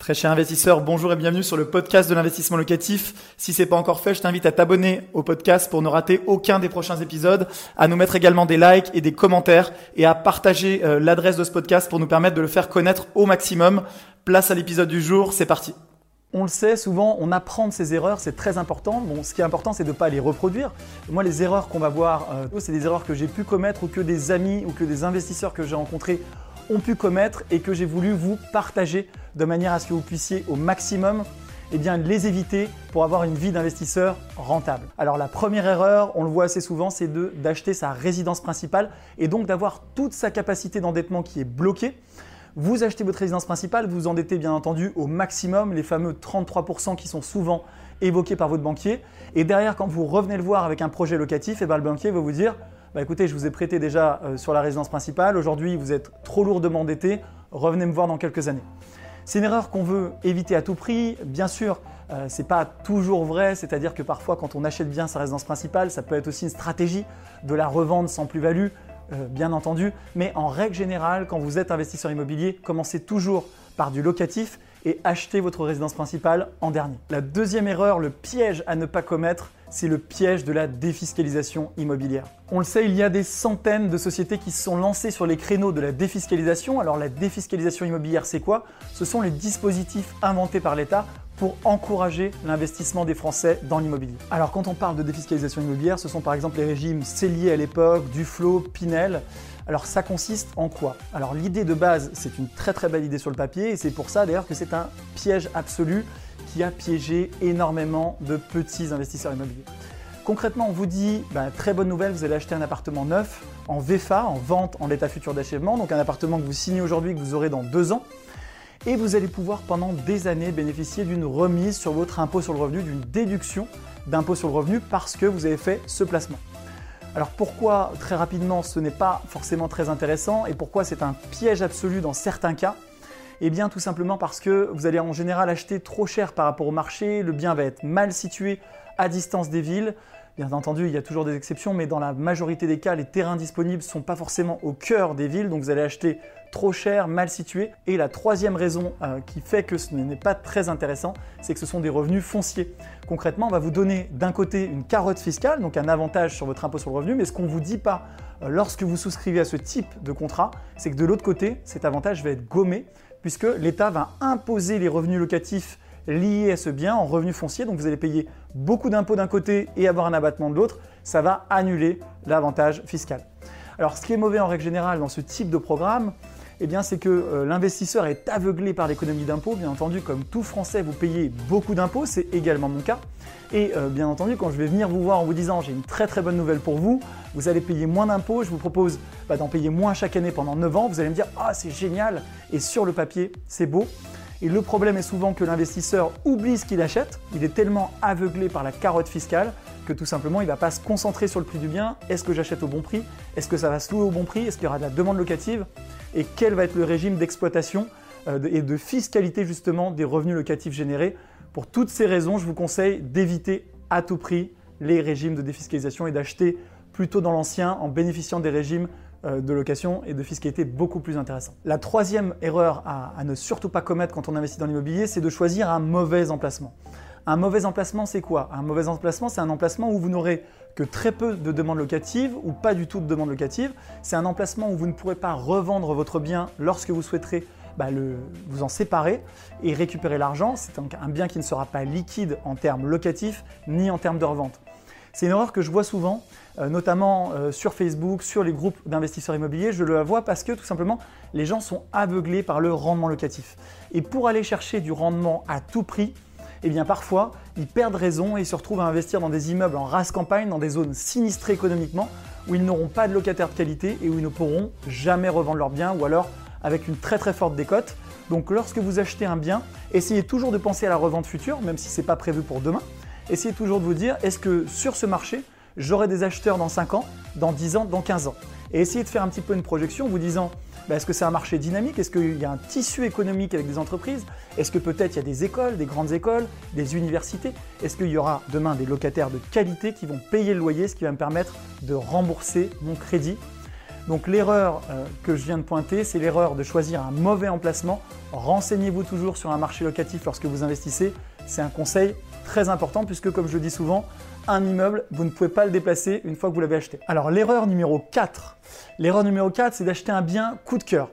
Très cher investisseur, bonjour et bienvenue sur le podcast de l'investissement locatif. Si c'est pas encore fait, je t'invite à t'abonner au podcast pour ne rater aucun des prochains épisodes, à nous mettre également des likes et des commentaires et à partager euh, l'adresse de ce podcast pour nous permettre de le faire connaître au maximum. Place à l'épisode du jour, c'est parti. On le sait, souvent on apprend de ses erreurs, c'est très important. Bon, ce qui est important, c'est de ne pas les reproduire. Moi, les erreurs qu'on va voir, euh, c'est des erreurs que j'ai pu commettre ou que des amis ou que des investisseurs que j'ai rencontrés ont pu commettre et que j'ai voulu vous partager de manière à ce que vous puissiez au maximum eh bien, les éviter pour avoir une vie d'investisseur rentable. Alors la première erreur, on le voit assez souvent, c'est d'acheter sa résidence principale et donc d'avoir toute sa capacité d'endettement qui est bloquée. Vous achetez votre résidence principale, vous endettez bien entendu au maximum, les fameux 33% qui sont souvent évoqués par votre banquier. Et derrière, quand vous revenez le voir avec un projet locatif, eh bien, le banquier va vous dire bah, écoutez, je vous ai prêté déjà euh, sur la résidence principale, aujourd'hui vous êtes trop lourdement endetté, revenez me voir dans quelques années. C'est une erreur qu'on veut éviter à tout prix. Bien sûr, euh, ce n'est pas toujours vrai, c'est-à-dire que parfois quand on achète bien sa résidence principale, ça peut être aussi une stratégie de la revendre sans plus-value, euh, bien entendu. Mais en règle générale, quand vous êtes investisseur immobilier, commencez toujours par du locatif et achetez votre résidence principale en dernier. La deuxième erreur, le piège à ne pas commettre, c'est le piège de la défiscalisation immobilière. On le sait, il y a des centaines de sociétés qui se sont lancées sur les créneaux de la défiscalisation. Alors la défiscalisation immobilière, c'est quoi? Ce sont les dispositifs inventés par l'État pour encourager l'investissement des Français dans l'immobilier. Alors quand on parle de défiscalisation immobilière, ce sont par exemple les régimes Cellier à l'époque, Duflo, Pinel. Alors ça consiste en quoi? Alors l'idée de base, c'est une très très belle idée sur le papier et c'est pour ça d'ailleurs que c'est un piège absolu qui a piégé énormément de petits investisseurs immobiliers. Concrètement, on vous dit, bah, très bonne nouvelle, vous allez acheter un appartement neuf en VFA, en vente en l'état futur d'achèvement, donc un appartement que vous signez aujourd'hui, que vous aurez dans deux ans, et vous allez pouvoir pendant des années bénéficier d'une remise sur votre impôt sur le revenu, d'une déduction d'impôt sur le revenu parce que vous avez fait ce placement. Alors pourquoi très rapidement ce n'est pas forcément très intéressant et pourquoi c'est un piège absolu dans certains cas? Eh bien tout simplement parce que vous allez en général acheter trop cher par rapport au marché, le bien va être mal situé à distance des villes. Bien entendu, il y a toujours des exceptions, mais dans la majorité des cas, les terrains disponibles ne sont pas forcément au cœur des villes, donc vous allez acheter trop cher, mal situé. Et la troisième raison euh, qui fait que ce n'est pas très intéressant, c'est que ce sont des revenus fonciers. Concrètement, on va vous donner d'un côté une carotte fiscale, donc un avantage sur votre impôt sur le revenu, mais ce qu'on ne vous dit pas euh, lorsque vous souscrivez à ce type de contrat, c'est que de l'autre côté, cet avantage va être gommé puisque l'État va imposer les revenus locatifs liés à ce bien en revenus fonciers. Donc vous allez payer beaucoup d'impôts d'un côté et avoir un abattement de l'autre. Ça va annuler l'avantage fiscal. Alors ce qui est mauvais en règle générale dans ce type de programme, eh bien, c'est que euh, l'investisseur est aveuglé par l'économie d'impôts. Bien entendu, comme tout Français, vous payez beaucoup d'impôts, c'est également mon cas. Et euh, bien entendu, quand je vais venir vous voir en vous disant j'ai une très très bonne nouvelle pour vous, vous allez payer moins d'impôts, je vous propose bah, d'en payer moins chaque année pendant 9 ans, vous allez me dire ah c'est génial et sur le papier c'est beau. Et le problème est souvent que l'investisseur oublie ce qu'il achète, il est tellement aveuglé par la carotte fiscale tout simplement il ne va pas se concentrer sur le prix du bien. Est-ce que j'achète au bon prix? Est-ce que ça va se louer au bon prix? Est-ce qu'il y aura de la demande locative? Et quel va être le régime d'exploitation euh, et de fiscalité justement des revenus locatifs générés? Pour toutes ces raisons, je vous conseille d'éviter à tout prix les régimes de défiscalisation et d'acheter plutôt dans l'ancien en bénéficiant des régimes euh, de location et de fiscalité beaucoup plus intéressants. La troisième erreur à ne surtout pas commettre quand on investit dans l'immobilier, c'est de choisir un mauvais emplacement. Un mauvais emplacement, c'est quoi? Un mauvais emplacement, c'est un emplacement où vous n'aurez que très peu de demandes locatives ou pas du tout de demandes locatives. C'est un emplacement où vous ne pourrez pas revendre votre bien lorsque vous souhaiterez bah, vous en séparer et récupérer l'argent. C'est un bien qui ne sera pas liquide en termes locatifs ni en termes de revente. C'est une erreur que je vois souvent, euh, notamment euh, sur Facebook, sur les groupes d'investisseurs immobiliers. Je le vois parce que tout simplement, les gens sont aveuglés par le rendement locatif. Et pour aller chercher du rendement à tout prix, eh bien parfois, ils perdent raison et se retrouvent à investir dans des immeubles en race campagne, dans des zones sinistrées économiquement, où ils n'auront pas de locataires de qualité et où ils ne pourront jamais revendre leurs biens ou alors avec une très très forte décote. Donc lorsque vous achetez un bien, essayez toujours de penser à la revente future, même si ce n'est pas prévu pour demain. Essayez toujours de vous dire, est-ce que sur ce marché, j'aurai des acheteurs dans 5 ans, dans 10 ans, dans 15 ans? Et essayez de faire un petit peu une projection, vous disant, bah, est-ce que c'est un marché dynamique? Est-ce qu'il y a un tissu économique avec des entreprises? Est-ce que peut-être il y a des écoles, des grandes écoles, des universités? Est-ce qu'il y aura demain des locataires de qualité qui vont payer le loyer, ce qui va me permettre de rembourser mon crédit? Donc l'erreur euh, que je viens de pointer, c'est l'erreur de choisir un mauvais emplacement. Renseignez-vous toujours sur un marché locatif lorsque vous investissez. C'est un conseil très important puisque comme je le dis souvent, un immeuble, vous ne pouvez pas le déplacer une fois que vous l'avez acheté. Alors l'erreur numéro 4, l'erreur numéro 4, c'est d'acheter un bien coup de cœur.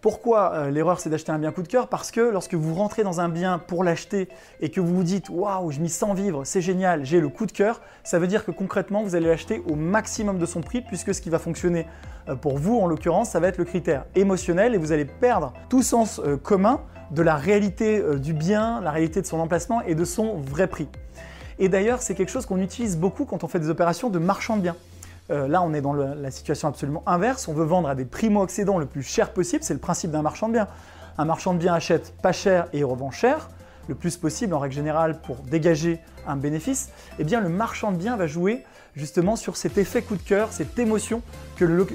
Pourquoi euh, l'erreur c'est d'acheter un bien coup de cœur? Parce que lorsque vous rentrez dans un bien pour l'acheter et que vous vous dites waouh, je m'y sens vivre, c'est génial, j'ai le coup de cœur, ça veut dire que concrètement vous allez l'acheter au maximum de son prix puisque ce qui va fonctionner euh, pour vous en l'occurrence, ça va être le critère émotionnel et vous allez perdre tout sens euh, commun de la réalité du bien, la réalité de son emplacement et de son vrai prix. Et d'ailleurs, c'est quelque chose qu'on utilise beaucoup quand on fait des opérations de marchand de biens. Euh, là, on est dans la situation absolument inverse. On veut vendre à des primo-accédants le plus cher possible. C'est le principe d'un marchand de biens. Un marchand de biens achète pas cher et revend cher, le plus possible en règle générale pour dégager un bénéfice. Eh bien, le marchand de biens va jouer justement sur cet effet coup de cœur, cette émotion que le,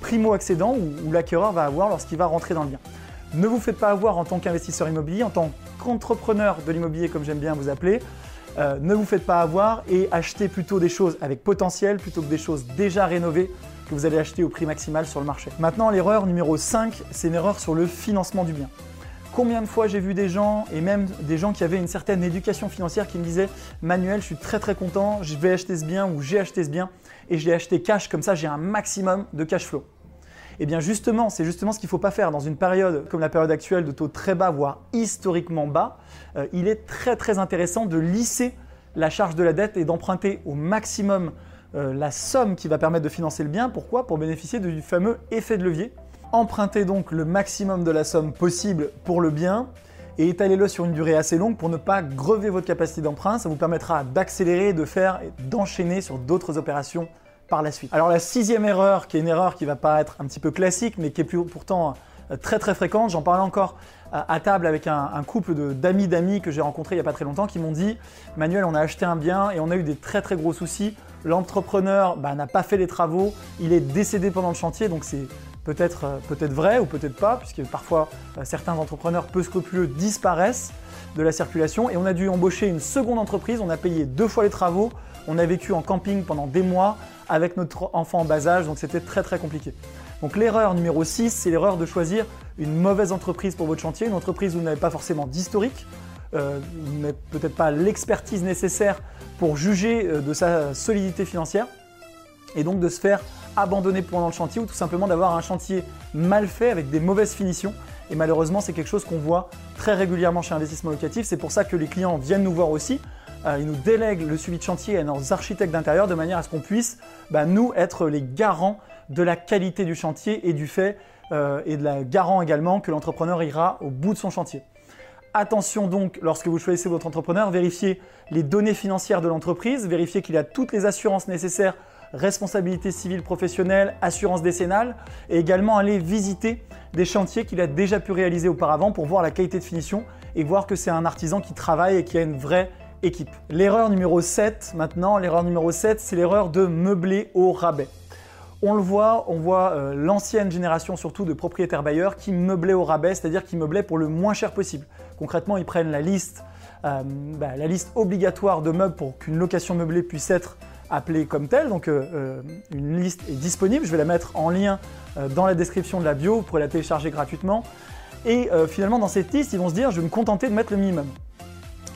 primo-accédant ou, ou l'acquéreur va avoir lorsqu'il va rentrer dans le bien. Ne vous faites pas avoir en tant qu'investisseur immobilier, en tant qu'entrepreneur de l'immobilier, comme j'aime bien vous appeler. Euh, ne vous faites pas avoir et achetez plutôt des choses avec potentiel plutôt que des choses déjà rénovées que vous allez acheter au prix maximal sur le marché. Maintenant, l'erreur numéro 5, c'est une erreur sur le financement du bien. Combien de fois j'ai vu des gens, et même des gens qui avaient une certaine éducation financière, qui me disaient Manuel, je suis très très content, je vais acheter ce bien ou j'ai acheté ce bien et je l'ai acheté cash, comme ça j'ai un maximum de cash flow. Et eh bien justement, c'est justement ce qu'il ne faut pas faire. Dans une période comme la période actuelle de taux très bas, voire historiquement bas, euh, il est très très intéressant de lisser la charge de la dette et d'emprunter au maximum euh, la somme qui va permettre de financer le bien. Pourquoi? Pour bénéficier du fameux effet de levier. Empruntez donc le maximum de la somme possible pour le bien et étalez-le sur une durée assez longue pour ne pas grever votre capacité d'emprunt. Ça vous permettra d'accélérer, de faire et d'enchaîner sur d'autres opérations par la suite. Alors la sixième erreur, qui est une erreur qui va paraître un petit peu classique, mais qui est pourtant euh, très très fréquente, j'en parlais encore euh, à table avec un, couple d'amis d'amis que j'ai rencontré il n'y a pas très longtemps qui m'ont dit Manuel, on a acheté un bien et on a eu des très très gros soucis. L'entrepreneur bah, n'a pas fait les travaux, il est décédé pendant le chantier, donc c'est peut-être euh, peut-être vrai ou peut-être pas, puisque parfois certains entrepreneurs peu scrupuleux disparaissent de la circulation. Et on a dû embaucher une seconde entreprise, on a payé deux fois les travaux, on a vécu en camping pendant des mois avec notre enfant en bas âge, donc c'était très très compliqué. Donc l'erreur numéro 6, c'est l'erreur de choisir une mauvaise entreprise pour votre chantier, une entreprise où vous n'avez pas forcément d'historique, euh, vous n'avez peut-être pas l'expertise nécessaire pour juger euh, de sa solidité financière, et donc de se faire abandonner pendant le chantier ou tout simplement d'avoir un chantier mal fait avec des mauvaises finitions. Et malheureusement, c'est quelque chose qu'on voit très régulièrement chez Investissement Locatif. C'est pour ça que les clients viennent nous voir aussi ils nous délèguent le suivi de chantier à nos architectes d'intérieur de manière à ce qu'on puisse, bah, nous, être les garants de la qualité du chantier et du fait, euh, et de la garant également que l'entrepreneur ira au bout de son chantier. Attention donc, lorsque vous choisissez votre entrepreneur, vérifiez les données financières de l'entreprise, vérifiez qu'il a toutes les assurances nécessaires, responsabilité civile professionnelle, assurance décennale, et également aller visiter des chantiers qu'il a déjà pu réaliser auparavant pour voir la qualité de finition et voir que c'est un artisan qui travaille et qui a une vraie L'erreur numéro 7 maintenant, l'erreur numéro 7, c'est l'erreur de meubler au rabais. On le voit, on voit euh, l'ancienne génération surtout de propriétaires bailleurs qui meublaient au rabais, c'est-à-dire qui meublaient pour le moins cher possible. Concrètement, ils prennent la liste, euh, bah, la liste obligatoire de meubles pour qu'une location meublée puisse être appelée comme telle. Donc euh, une liste est disponible, je vais la mettre en lien dans la description de la bio, vous pourrez la télécharger gratuitement. Et finalement, dans cette liste, ils vont se dire, je vais me contenter de mettre le minimum.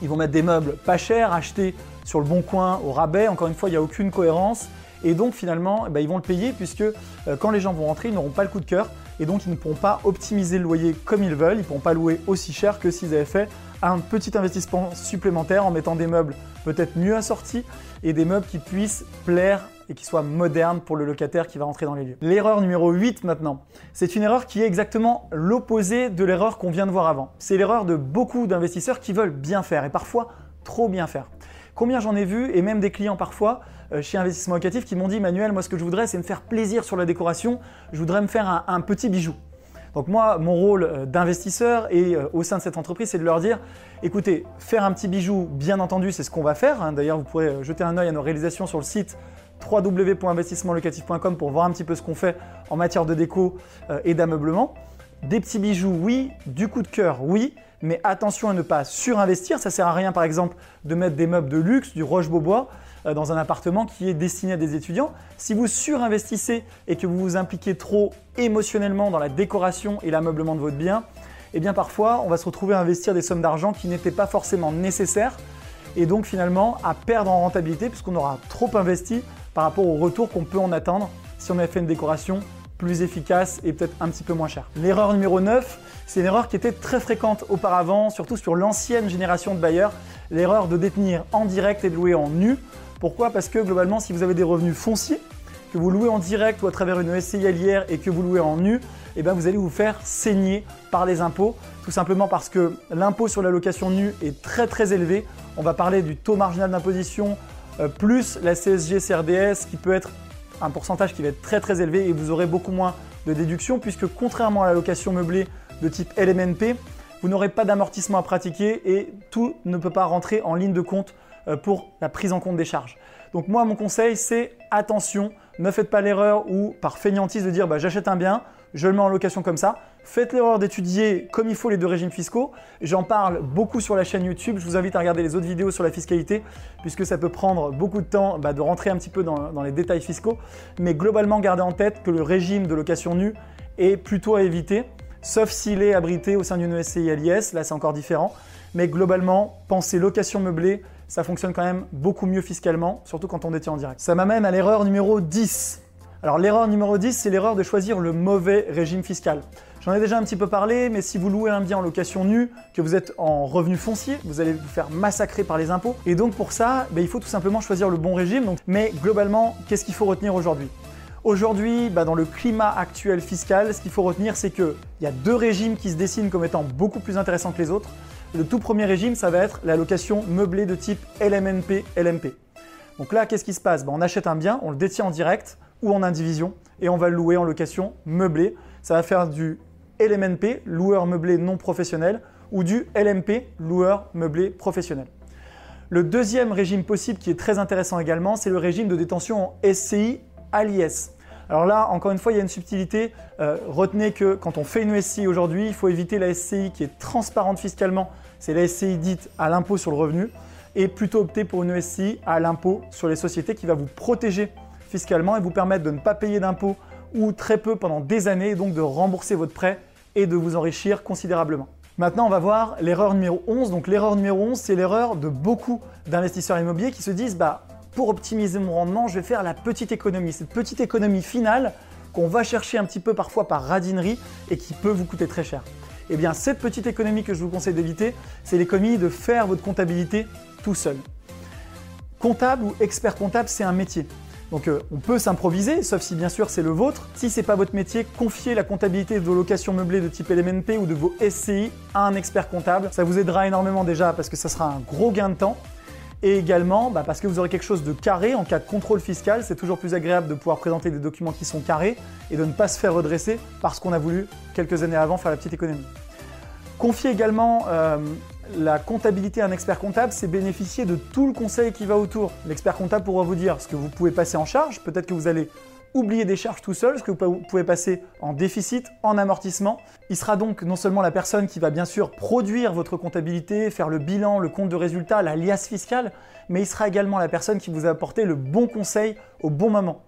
Ils vont mettre des meubles pas chers, achetés sur le bon coin au rabais. Encore une fois, il n'y a aucune cohérence. Et donc finalement, eh ben, ils vont le payer puisque euh, quand les gens vont rentrer, ils n'auront pas le coup de cœur. Et donc ils ne pourront pas optimiser le loyer comme ils veulent. Ils ne pourront pas louer aussi cher que s'ils avaient fait un petit investissement supplémentaire en mettant des meubles peut-être mieux assortis et des meubles qui puissent plaire et qui soient modernes pour le locataire qui va rentrer dans les lieux. L'erreur numéro 8 maintenant, c'est une erreur qui est exactement l'opposé de l'erreur qu'on vient de voir avant. C'est l'erreur de beaucoup d'investisseurs qui veulent bien faire et parfois trop bien faire. Combien j'en ai vu et même des clients parfois euh, chez Investissement Locatif qui m'ont dit Manuel, moi ce que je voudrais c'est me faire plaisir sur la décoration, je voudrais me faire un petit bijou. Donc moi, mon rôle euh, d'investisseur et euh, au sein de cette entreprise, c'est de leur dire, écoutez, faire un petit bijou, bien entendu, c'est ce qu'on va faire. Hein. D'ailleurs, vous pourrez jeter un œil à nos réalisations sur le site www.investissementlocatif.com pour voir un petit peu ce qu'on fait en matière de déco et d'ameublement. Des petits bijoux, oui. Du coup de cœur, oui. Mais attention à ne pas surinvestir. Ça sert à rien, par exemple, de mettre des meubles de luxe, du roche-beaubois. euh, dans un appartement qui est destiné à des étudiants. Si vous surinvestissez et que vous vous impliquez trop émotionnellement dans la décoration et l'ameublement de votre bien, eh bien parfois on va se retrouver à investir des sommes d'argent qui n'étaient pas forcément nécessaires et donc finalement à perdre en rentabilité puisqu'on aura trop investi par rapport au retour qu'on peut en attendre si on avait fait une décoration plus efficace et peut-être un petit peu moins cher. L'erreur numéro 9, c'est une erreur qui était très fréquente auparavant, surtout sur l'ancienne génération de bailleurs, l'erreur de détenir en direct et de louer en nu. Pourquoi? Parce que globalement, si vous avez des revenus fonciers, que vous louez en direct ou à travers une SCI allière et que vous louez en nu, eh bien vous allez vous faire saigner par les impôts, tout simplement parce que l'impôt sur la location nue est très très élevé. On va parler du taux marginal d'imposition plus la CSG CRDS qui peut être un pourcentage qui va être très très élevé et vous aurez beaucoup moins de déductions puisque contrairement à la location meublée de type LMNP, vous n'aurez pas d'amortissement à pratiquer et tout ne peut pas rentrer en ligne de compte euh, pour la prise en compte des charges. Donc moi, mon conseil, c'est attention, ne faites pas l'erreur ou par fainéantise de dire bah, j'achète un bien, je le mets en location comme ça. Faites l'erreur d'étudier comme il faut les deux régimes fiscaux. J'en parle beaucoup sur la chaîne YouTube. Je vous invite à regarder les autres vidéos sur la fiscalité puisque ça peut prendre beaucoup de temps bah, de rentrer un petit peu dans, les détails fiscaux. Mais globalement, gardez en tête que le régime de location nue est plutôt à éviter, sauf s'il est abrité au sein d'une SCI à l'IS. Là, c'est encore différent. Mais globalement, pensez location meublée, ça fonctionne quand même beaucoup mieux fiscalement, surtout quand on détient en direct. Ça m'amène à l'erreur numéro 10. Alors l'erreur numéro 10, c'est l'erreur de choisir le mauvais régime fiscal. J'en ai déjà un petit peu parlé, mais si vous louez un bien en location nue, que vous êtes en revenu foncier, vous allez vous faire massacrer par les impôts. Et donc pour ça, ben, il faut tout simplement choisir le bon régime. mais globalement, qu'est-ce qu'il faut retenir aujourd'hui? Aujourd'hui, ben, dans le climat actuel fiscal, ce qu'il faut retenir, c'est qu'il y a deux régimes qui se dessinent comme étant beaucoup plus intéressants que les autres. Le tout premier régime, ça va être la location meublée de type LMNP, LMP. Donc là, qu'est-ce qui se passe? Ben, On achète un bien, on le détient en direct, ou en indivision et on va le louer en location meublée. Ça va faire du LMNP, loueur meublé non professionnel, ou du LMP, loueur meublé professionnel. Le deuxième régime possible qui est très intéressant également, c'est le régime de détention en SCI à l'IS. Alors là, encore une fois, il y a une subtilité. Euh, retenez que quand on fait une SCI aujourd'hui, il faut éviter la SCI qui est transparente fiscalement. C'est la SCI dite à l'impôt sur le revenu. Et plutôt opter pour une SCI à l'impôt sur les sociétés qui va vous protéger fiscalement et vous permettre de ne pas payer d'impôts ou très peu pendant des années donc de rembourser votre prêt et de vous enrichir considérablement. Maintenant, on va voir l'erreur numéro 11. Donc l'erreur numéro 11, c'est l'erreur de beaucoup d'investisseurs immobiliers qui se disent bah pour optimiser mon rendement, je vais faire la petite économie, cette petite économie finale qu'on va chercher un petit peu parfois par radinerie et qui peut vous coûter très cher. Eh bien, cette petite économie que je vous conseille d'éviter, c'est l'économie de faire votre comptabilité tout seul. Comptable ou expert comptable, c'est un métier. Donc euh, on peut s'improviser, sauf si bien sûr c'est le vôtre. Si c'est pas votre métier, confiez la comptabilité de vos locations meublées de type LMNP ou de vos SCI à un expert comptable. Ça vous aidera énormément déjà parce que ça sera un gros gain de temps. Et également bah, parce que vous aurez quelque chose de carré en cas de contrôle fiscal. C'est toujours plus agréable de pouvoir présenter des documents qui sont carrés et de ne pas se faire redresser parce qu'on a voulu quelques années avant faire la petite économie. Confiez également euh, la comptabilité à un expert comptable, c'est bénéficier de tout le conseil qui va autour. L'expert comptable pourra vous dire ce que vous pouvez passer en charge, peut-être que vous allez oublier des charges tout seul, ce que vous pouvez passer en déficit, en amortissement. Il sera donc non seulement la personne qui va bien sûr produire votre comptabilité, faire le bilan, le compte de résultat, la liasse fiscale, mais il sera également la personne qui vous va apporter le bon conseil au bon moment.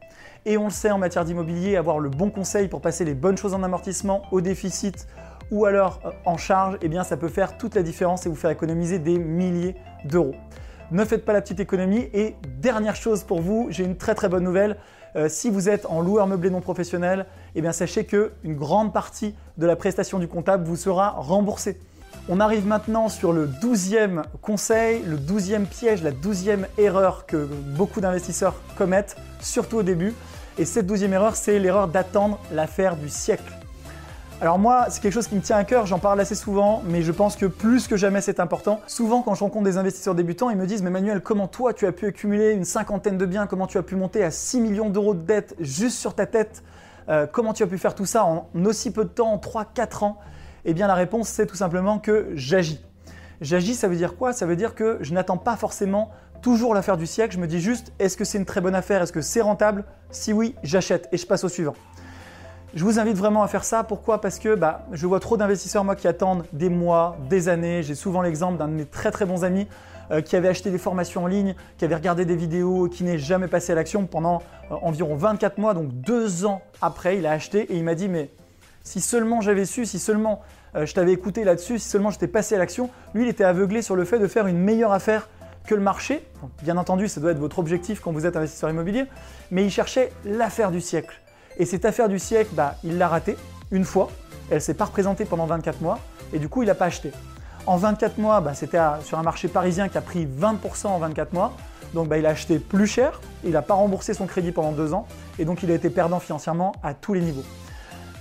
Et on le sait en matière d'immobilier, avoir le bon conseil pour passer les bonnes choses en amortissement, au déficit, ou alors euh, en charge, eh bien ça peut faire toute la différence et vous faire économiser des milliers d'euros. Ne faites pas la petite économie et dernière chose pour vous, j'ai une très très bonne nouvelle. Euh, si vous êtes en loueur meublé non professionnel, eh bien sachez que une grande partie de la prestation du comptable vous sera remboursée. On arrive maintenant sur le douzième conseil, le douzième piège, la douzième erreur que beaucoup d'investisseurs commettent, surtout au début. Et cette douzième erreur, c'est l'erreur d'attendre l'affaire du siècle. Alors moi, c'est quelque chose qui me tient à cœur, j'en parle assez souvent, mais je pense que plus que jamais c'est important. Souvent quand je rencontre des investisseurs débutants, ils me disent, mais Manuel, comment toi tu as pu accumuler une cinquantaine de biens, comment tu as pu monter à 6 millions d'euros de dettes juste sur ta tête, euh, comment tu as pu faire tout ça en aussi peu de temps, en 3-4 ans? Eh bien la réponse c'est tout simplement que j'agis. J'agis, ça veut dire quoi? Ça veut dire que je n'attends pas forcément toujours l'affaire du siècle, je me dis juste, est-ce que c'est une très bonne affaire? Est-ce que c'est rentable? Si oui, j'achète et je passe au suivant. Je vous invite vraiment à faire ça. Pourquoi? Parce que bah, je vois trop d'investisseurs qui attendent des mois, des années. J'ai souvent l'exemple d'un de mes très très bons amis euh, qui avait acheté des formations en ligne, qui avait regardé des vidéos, qui n'est jamais passé à l'action pendant euh, environ 24 mois, donc deux ans après, il a acheté et il m'a dit mais si seulement j'avais su, si seulement je t'avais écouté là-dessus, si seulement j'étais passé à l'action, lui il était aveuglé sur le fait de faire une meilleure affaire que le marché. bien entendu, ça doit être votre objectif quand vous êtes investisseur immobilier, mais il cherchait l'affaire du siècle. Et cette affaire du siècle, bah, il l'a ratée une fois, elle ne s'est pas représentée pendant 24 mois, et du coup, il n'a pas acheté. En 24 mois, bah, c'était sur un marché parisien qui a pris 20% en 24 mois. Donc bah, il a acheté plus cher, il n'a pas remboursé son crédit pendant deux ans, et donc il a été perdant financièrement à tous les niveaux.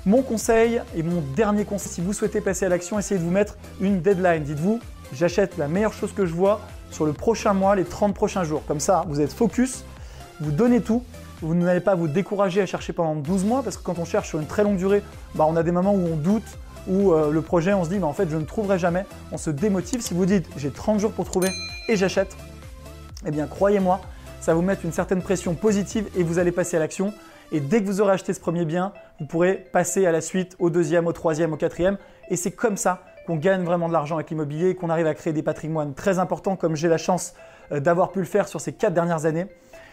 Mon conseil et mon dernier conseil, si vous souhaitez passer à l'action, essayez de vous mettre une deadline. Dites-vous, j'achète la meilleure chose que je vois sur le prochain mois, les 30 prochains jours. Comme ça, vous êtes focus, vous donnez tout, vous n'allez pas vous décourager à chercher pendant 12 mois, parce que quand on cherche sur une très longue durée, bah, on a des moments où on doute, où euh, le projet, on se dit, en fait, je ne trouverai jamais. On se démotive. Si vous dites, j'ai 30 jours pour trouver et j'achète, eh bien, croyez-moi, ça vous mettre une certaine pression positive et vous allez passer à l'action. Et dès que vous aurez acheté ce premier bien, vous pourrez passer à la suite, au deuxième, au troisième, au quatrième. Et c'est comme ça qu'on gagne vraiment de l'argent avec l'immobilier et qu'on arrive à créer des patrimoines très importants comme j'ai la chance euh, d'avoir pu le faire sur ces quatre dernières années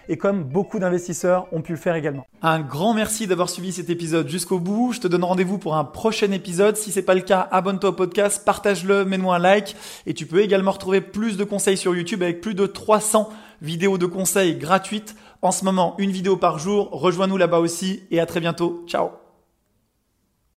et comme beaucoup d'investisseurs ont pu le faire également. Un grand merci d'avoir suivi cet épisode jusqu'au bout. Je te donne rendez-vous pour un prochain épisode. Si c'est pas le cas, abonne-toi au podcast, partage-le, mets-moi un like et tu peux également retrouver plus de conseils sur YouTube avec plus de 300 vidéos de conseils gratuites. En ce moment, une vidéo par jour. Rejoins-nous là-bas aussi et à très bientôt. Ciao